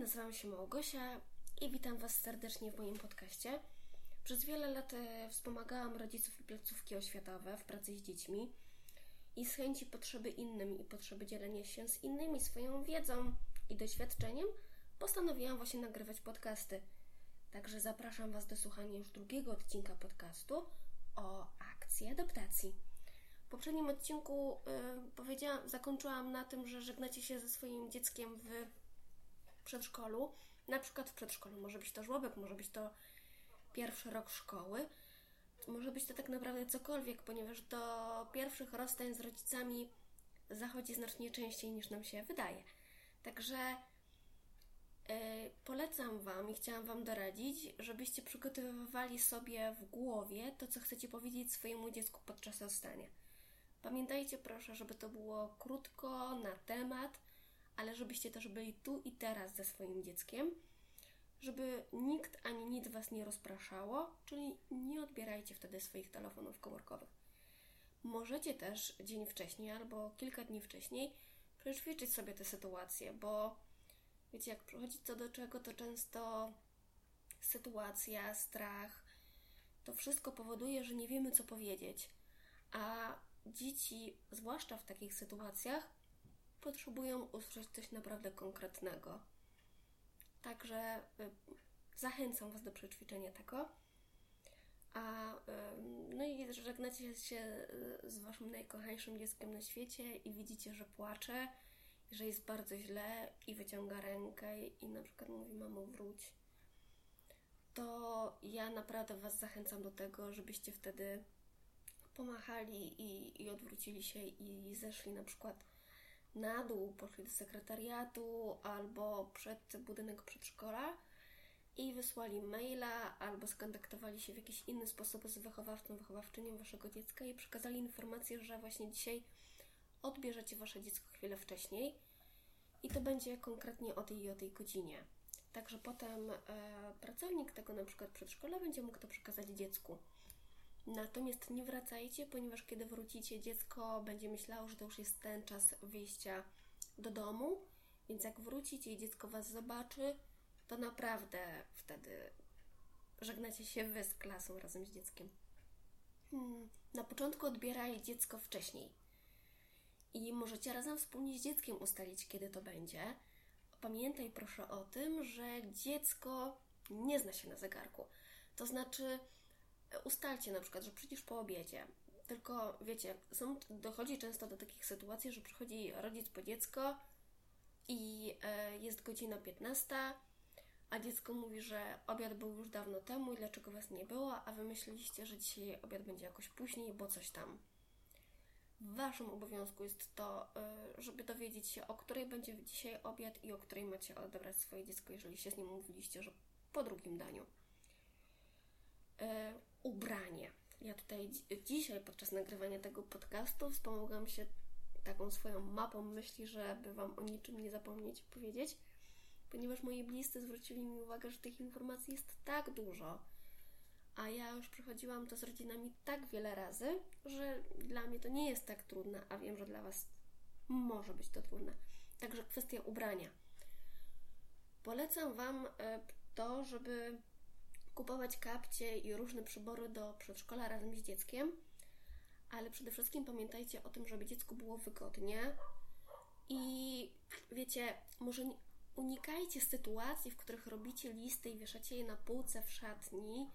nazywam się Małgosia i witam Was serdecznie w moim podcaście. Przez wiele lat e, wspomagałam rodziców i placówki oświatowe w pracy z dziećmi i z chęci potrzeby innym i potrzeby dzielenia się z innymi swoją wiedzą i doświadczeniem postanowiłam właśnie nagrywać podcasty. Także zapraszam Was do słuchania już drugiego odcinka podcastu o akcji adaptacji. W poprzednim odcinku yy, powiedziałam, zakończyłam na tym, że żegnacie się ze swoim dzieckiem w przedszkolu, na przykład w przedszkolu, może być to żłobek, może być to pierwszy rok szkoły, może być to tak naprawdę cokolwiek, ponieważ do pierwszych rozstań z rodzicami zachodzi znacznie częściej niż nam się wydaje. Także yy, polecam Wam i chciałam Wam doradzić, żebyście przygotowywali sobie w głowie to, co chcecie powiedzieć swojemu dziecku podczas rozstania. Pamiętajcie proszę, żeby to było krótko, na temat, ale żebyście też byli tu i teraz ze swoim dzieckiem, żeby nikt ani nic Was nie rozpraszało, czyli nie odbierajcie wtedy swoich telefonów komórkowych. Możecie też dzień wcześniej albo kilka dni wcześniej przećwiczyć sobie tę sytuację, bo wiecie, jak przychodzi to do czego, to często sytuacja, strach, to wszystko powoduje, że nie wiemy, co powiedzieć. A dzieci, zwłaszcza w takich sytuacjach, potrzebują usłyszeć coś naprawdę konkretnego. Także y, zachęcam Was do przećwiczenia tego. A, no i żegnacie się y, z Waszym najkochańszym dzieckiem na świecie i widzicie, że płacze, że jest bardzo źle i wyciąga rękę i na przykład mówi mamo wróć. To ja naprawdę Was zachęcam do tego, żebyście wtedy pomachali i, i odwrócili się i zeszli na przykład na dół, poszli do sekretariatu albo przed budynek przedszkola i wysłali maila albo skontaktowali się w jakiś inny sposób z wychowawcą, wychowawczynią waszego dziecka i przekazali informację, że właśnie dzisiaj odbierzecie wasze dziecko chwilę wcześniej i to będzie konkretnie o tej i o tej godzinie. Także potem e, pracownik tego na przykład przedszkola będzie mógł to przekazać dziecku. Natomiast nie wracajcie, ponieważ kiedy wrócicie, dziecko będzie myślało, że to już jest ten czas wyjścia do domu, więc jak wrócicie i dziecko Was zobaczy, to naprawdę wtedy żegnacie się Wy z klasą razem z dzieckiem. Hmm. Na początku odbieraj dziecko wcześniej i możecie razem wspólnie z dzieckiem ustalić, kiedy to będzie. Pamiętaj proszę o tym, że dziecko nie zna się na zegarku. To znaczy, ustalcie na przykład, że przyjdziesz po obiedzie. Tylko wiecie, są, dochodzi często do takich sytuacji, że przychodzi rodzic po dziecko i e, jest godzina 15, a dziecko mówi, że obiad był już dawno temu i dlaczego was nie było, a wy myśleliście, że dzisiaj obiad będzie jakoś później, bo coś tam. Waszym obowiązku jest to, e, żeby dowiedzieć się, o której będzie dzisiaj obiad i o której macie odebrać swoje dziecko, jeżeli się z nim mówiliście, że po drugim daniu. E, ubranie. Ja tutaj dzisiaj podczas nagrywania tego podcastu wspomagam się taką swoją mapą myśli, żeby Wam o niczym nie zapomnieć powiedzieć, ponieważ moi bliscy zwrócili mi uwagę, że tych informacji jest tak dużo, a ja już przechodziłam to z rodzinami tak wiele razy, że dla mnie to nie jest tak trudne, a wiem, że dla Was może być to trudne. Także kwestia ubrania. Polecam Wam e, to, żeby kupować kapcie i różne przybory do przedszkola razem z dzieckiem, ale przede wszystkim pamiętajcie o tym, żeby dziecku było wygodnie. I wiecie, może unikajcie sytuacji, w których robicie listy i wieszacie je na półce w szatni,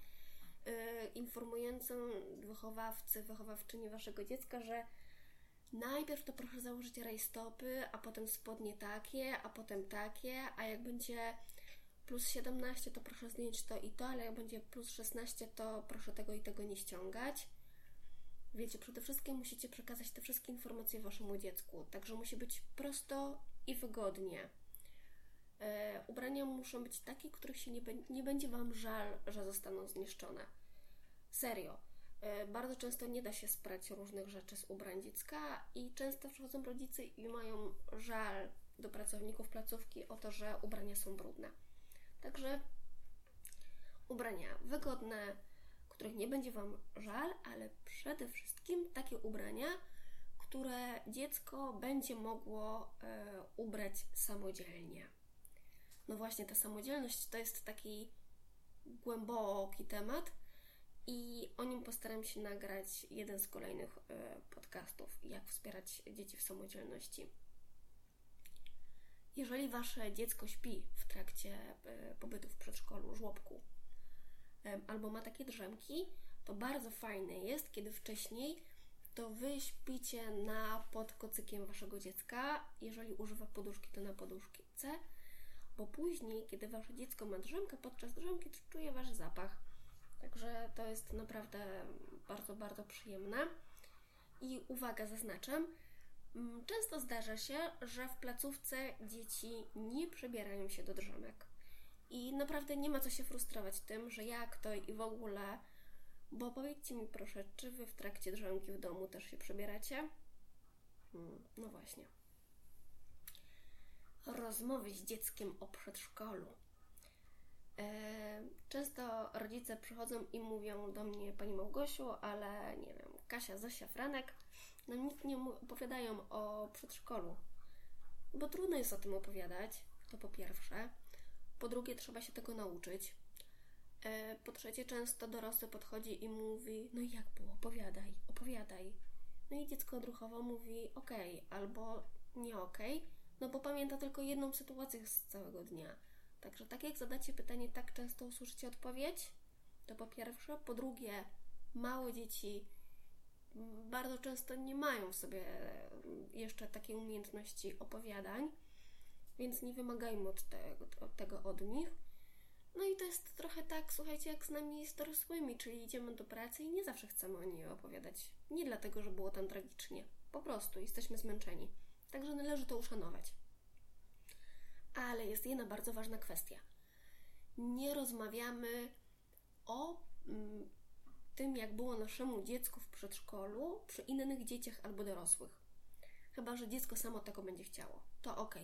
yy, informującą wychowawcy, wychowawczyni waszego dziecka, że najpierw to proszę założyć rajstopy, a potem spodnie takie, a potem takie, a jak będzie plus 17 to proszę zdjąć to i to, ale jak będzie plus 16 to proszę tego i tego nie ściągać. Wiecie, przede wszystkim musicie przekazać te wszystkie informacje waszemu dziecku, także musi być prosto i wygodnie. E, ubrania muszą być takie, których się nie, nie będzie wam żal, że zostaną zniszczone. Serio. E, bardzo często nie da się sprać różnych rzeczy z ubrań dziecka i często przychodzą rodzice i mają żal do pracowników placówki o to, że ubrania są brudne. Także ubrania wygodne, których nie będzie Wam żal, ale przede wszystkim takie ubrania, które dziecko będzie mogło e, ubrać samodzielnie. No właśnie, ta samodzielność to jest taki głęboki temat i o nim postaram się nagrać jeden z kolejnych e, podcastów, jak wspierać dzieci w samodzielności. Jeżeli wasze dziecko śpi w trakcie e, pobytu w przedszkolu, żłobku, albo ma takie drzemki, to bardzo fajne jest, kiedy wcześniej to wy śpicie na pod kocykiem waszego dziecka. Jeżeli używa poduszki, to na poduszce, bo później, kiedy wasze dziecko ma drzemkę, podczas drzemki to czuje wasz zapach. Także to jest naprawdę bardzo, bardzo przyjemne. I uwaga, zaznaczam, często zdarza się, że w placówce dzieci nie przebierają się do drzemek. I naprawdę nie ma co się frustrować tym, że jak to i w ogóle. Bo powiedzcie mi proszę, czy wy w trakcie drzemki w domu też się przebieracie? Hmm, no właśnie. Rozmowy z dzieckiem o przedszkolu. E, często rodzice przychodzą i mówią do mnie, Pani Małgosiu, ale nie wiem, Kasia, Zosia, Franek, no nic nie opowiadają o przedszkolu. Bo trudno jest o tym opowiadać, to po pierwsze. Po drugie, trzeba się tego nauczyć. E, po trzecie, często dorosły podchodzi i mówi: No i jak było? Opowiadaj, opowiadaj. No i dziecko odruchowo mówi: OK, albo nie OK, no bo pamięta tylko jedną sytuację z całego dnia. Także, tak jak zadacie pytanie, tak często usłyszycie odpowiedź. To po pierwsze. Po drugie, małe dzieci bardzo często nie mają w sobie jeszcze takiej umiejętności opowiadań więc nie wymagajmy od tego, od tego od nich. No i to jest trochę tak, słuchajcie, jak z nami z dorosłymi, czyli idziemy do pracy i nie zawsze chcemy o niej opowiadać. Nie dlatego, że było tam tragicznie. Po prostu jesteśmy zmęczeni. Także należy to uszanować. Ale jest jedna bardzo ważna kwestia. Nie rozmawiamy o mm, tym, jak było naszemu dziecku w przedszkolu przy innych dzieciach albo dorosłych. Chyba, że dziecko samo tego będzie chciało. To ok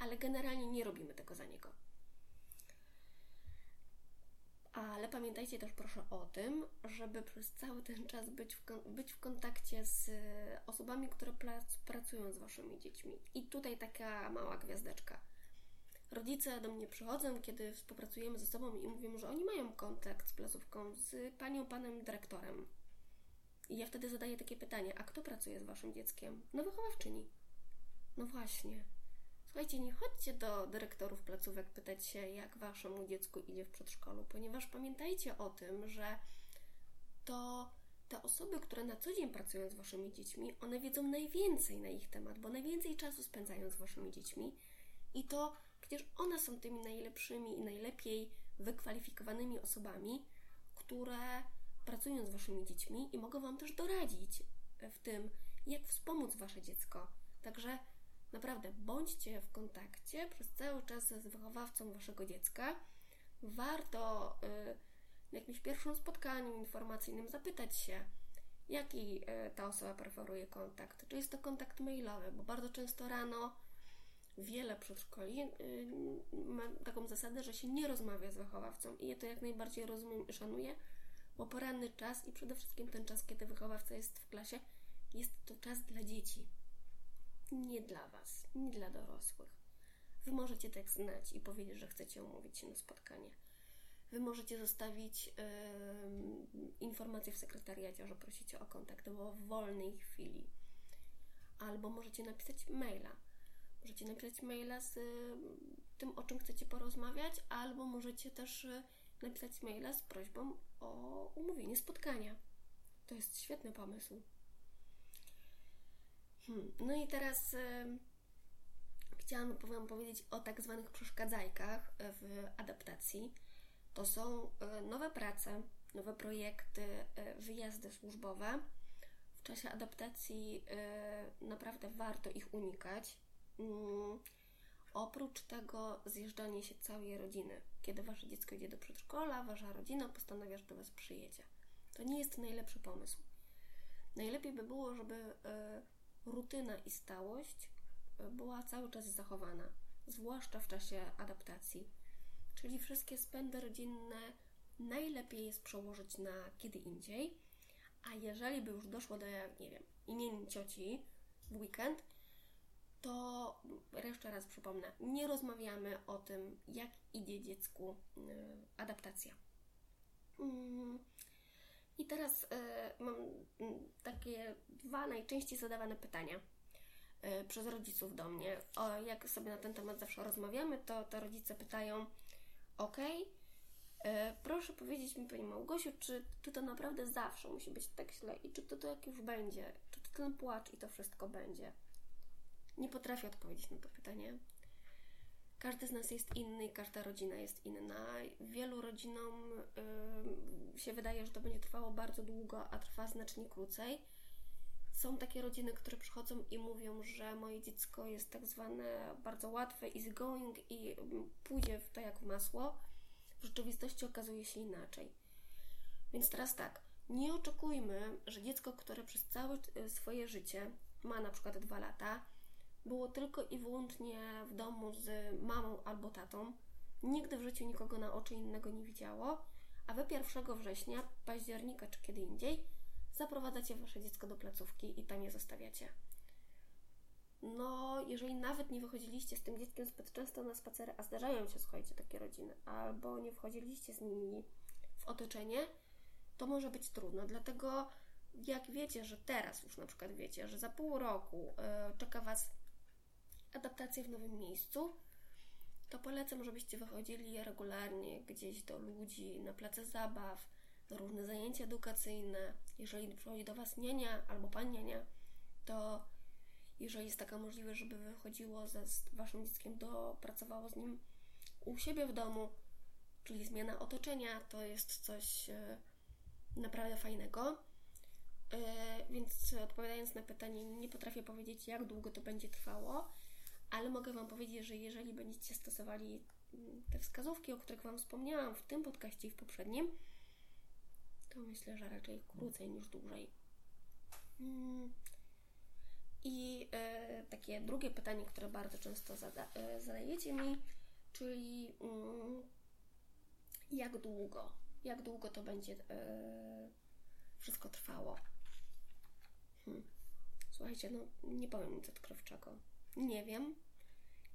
ale generalnie nie robimy tego za niego. Ale pamiętajcie też proszę o tym, żeby przez cały ten czas być w, być w kontakcie z osobami, które pracują z waszymi dziećmi. I tutaj taka mała gwiazdeczka. Rodzice do mnie przychodzą, kiedy współpracujemy ze sobą i mówią, że oni mają kontakt z placówką, z panią, panem dyrektorem. I ja wtedy zadaję takie pytanie: a kto pracuje z waszym dzieckiem? No wychowawczyni. No właśnie. Słuchajcie, nie chodźcie do dyrektorów placówek pytać się, jak waszemu dziecku idzie w przedszkolu, ponieważ pamiętajcie o tym, że to te osoby, które na co dzień pracują z waszymi dziećmi, one wiedzą najwięcej na ich temat, bo najwięcej czasu spędzają z waszymi dziećmi i to przecież one są tymi najlepszymi i najlepiej wykwalifikowanymi osobami, które pracują z waszymi dziećmi i mogą wam też doradzić w tym, jak wspomóc wasze dziecko. Także Naprawdę, bądźcie w kontakcie przez cały czas z wychowawcą waszego dziecka. Warto y, na jakimś pierwszym spotkaniu informacyjnym zapytać się, jaki y, ta osoba preferuje kontakt. Czy jest to kontakt mailowy, bo bardzo często rano wiele przedszkoli y, ma taką zasadę, że się nie rozmawia z wychowawcą i ja to jak najbardziej rozumiem i szanuję, bo poranny czas i przede wszystkim ten czas, kiedy wychowawca jest w klasie, jest to czas dla dzieci nie dla Was, nie dla dorosłych. Wy możecie tak znać i powiedzieć, że chcecie umówić się na spotkanie. Wy możecie zostawić yy, informację w sekretariacie, że prosicie o kontakt w wolnej chwili. Albo możecie napisać maila. Możecie napisać maila z y, tym, o czym chcecie porozmawiać, albo możecie też y, napisać maila z prośbą o umówienie spotkania. To jest świetny pomysł. Hmm. No i teraz y, chciałam Wam powiedzieć o tak zwanych przeszkadzajkach w adaptacji. To są nowe prace, nowe projekty, wyjazdy służbowe. W czasie adaptacji naprawdę warto ich unikać. Mm, oprócz tego zjeżdżanie się całej rodziny. Kiedy Wasze dziecko idzie do przedszkola, Wasza rodzina postanawia, że do Was przyjedzie. To nie jest najlepszy pomysł. Najlepiej by było, żeby y, rutyna i stałość e, była cały czas zachowana, zwłaszcza w czasie adaptacji. Czyli wszystkie spędy rodzinne najlepiej jest przełożyć na kiedy indziej, a jeżeli by już doszło do, nie wiem, imienin cioci w weekend, to jeszcze raz przypomnę, nie rozmawiamy o tym, jak idzie dziecku y, adaptacja. Mm. I teraz y, mam mm, takie dwa najczęściej zadawane pytania y, przez rodziców do mnie. O, jak sobie na ten temat zawsze rozmawiamy, to, to rodzice pytają: OK, proszę powiedzieć mi, Pani Małgosiu, czy, czy to naprawdę zawsze musi być tak źle i czy to, to jak już będzie, czy to ten płacz i to wszystko będzie? Nie potrafię odpowiedzieć na to pytanie. Każdy z nas jest inny i każda rodzina jest inna. Wielu rodzinom yy, się wydaje, że to będzie trwało bardzo długo, a trwa znacznie krócej. Są takie rodziny, które przychodzą i mówią, że moje dziecko jest tak zwane bardzo łatwe, easy going i pójdzie w to jak w masło. W rzeczywistości okazuje się inaczej. Więc teraz tak, nie oczekujmy, że dziecko, które przez całe swoje życie ma na przykład dwa lata, było tylko i wyłącznie w domu z mamą albo tatą. Nigdy w życiu nikogo na oczy innego nie widziało, a wy 1 września, października czy kiedy indziej zaprowadzacie wasze dziecko do placówki i tam je zostawiacie. No, jeżeli nawet nie wychodziliście z tym dzieckiem zbyt często na spacery, a zdarzają się, słuchajcie, takie rodziny, albo nie wchodziliście z nimi w otoczenie, to może być trudno. Dlatego, jak wiecie, że teraz już na przykład wiecie, że za pół roku yy, czeka Was adaptację w nowym miejscu, to polecam, żebyście wychodzili regularnie gdzieś do ludzi, na place zabaw, na różne zajęcia edukacyjne. Jeżeli przychodzi do Was niania albo pan niania, to jeżeli jest taka możliwość, żeby wychodziło ze z Waszym dzieckiem, do, pracowało z nim u siebie w domu, czyli zmiana otoczenia, to jest coś e, naprawdę fajnego. E, więc odpowiadając na pytanie, nie potrafię powiedzieć, jak długo to będzie trwało ale mogę Wam powiedzieć, że jeżeli będziecie stosowali mm, te wskazówki, o których Wam wspomniałam w tym podcaście i w poprzednim, to myślę, że raczej krócej niż dłużej. Mm. I e, takie drugie pytanie, które bardzo często zada, e, zadajecie mi, czyli mm, jak długo, jak długo to będzie e, wszystko trwało. Hmm. Słuchajcie, no nie powiem nic odkrywczego. Nie wiem,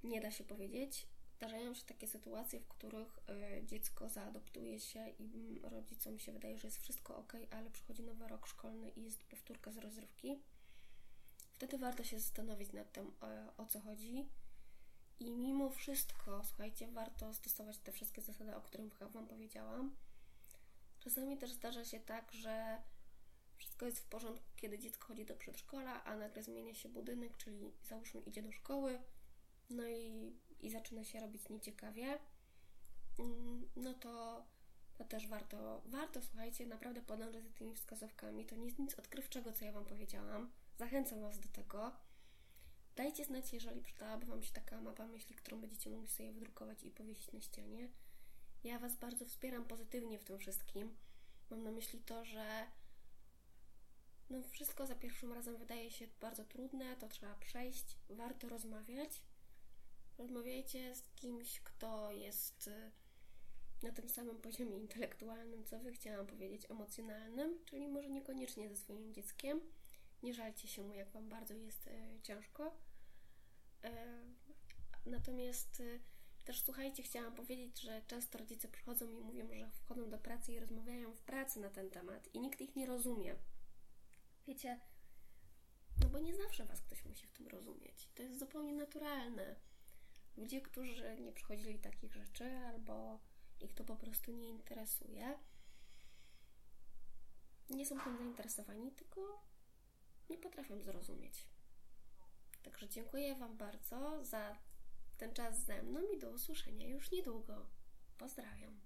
nie da się powiedzieć. Zdarzają się takie sytuacje, w których y, dziecko zaadoptuje się i rodzicom się wydaje, że jest wszystko ok, ale przychodzi nowy rok szkolny i jest powtórka z rozrywki. Wtedy warto się zastanowić nad tym, o, o co chodzi. I mimo wszystko, słuchajcie, warto stosować te wszystkie zasady, o których Wam powiedziałam. Czasami też zdarza się tak, że wszystko jest w porządku, kiedy dziecko chodzi do przedszkola, a nagle zmienia się budynek, czyli załóżmy idzie do szkoły, no i, i zaczyna się robić nieciekawie, mm, no to, to też warto, warto, słuchajcie, naprawdę podążać za tymi wskazówkami. To nie jest nic odkrywczego, co ja Wam powiedziałam. Zachęcam Was do tego. Dajcie znać, jeżeli przydałaby Wam się taka mapa myśli, którą będziecie mogli sobie wydrukować i powiesić na ścianie. Ja Was bardzo wspieram pozytywnie w tym wszystkim. Mam na myśli to, że no wszystko za pierwszym razem wydaje się bardzo trudne, to trzeba przejść, warto rozmawiać. Rozmawiajcie z kimś, kto jest y, na tym samym poziomie intelektualnym, co Wy chciałam powiedzieć, emocjonalnym, czyli może niekoniecznie ze swoim dzieckiem. Nie żalcie się mu, jak Wam bardzo jest y, ciężko. Y, natomiast też słuchajcie, chciałam powiedzieć, że często rodzice przychodzą i mówią, że wchodzą do pracy i rozmawiają w pracy na ten temat i nikt ich nie rozumie. Wiecie, no bo nie zawsze Was ktoś musi w tym rozumieć. To jest zupełnie naturalne. Ludzie, którzy nie przechodzili takich rzeczy albo ich to po prostu nie interesuje, nie są tym zainteresowani, tylko nie potrafią zrozumieć. Także dziękuję Wam bardzo za ten czas ze mną i do usłyszenia już niedługo. Pozdrawiam.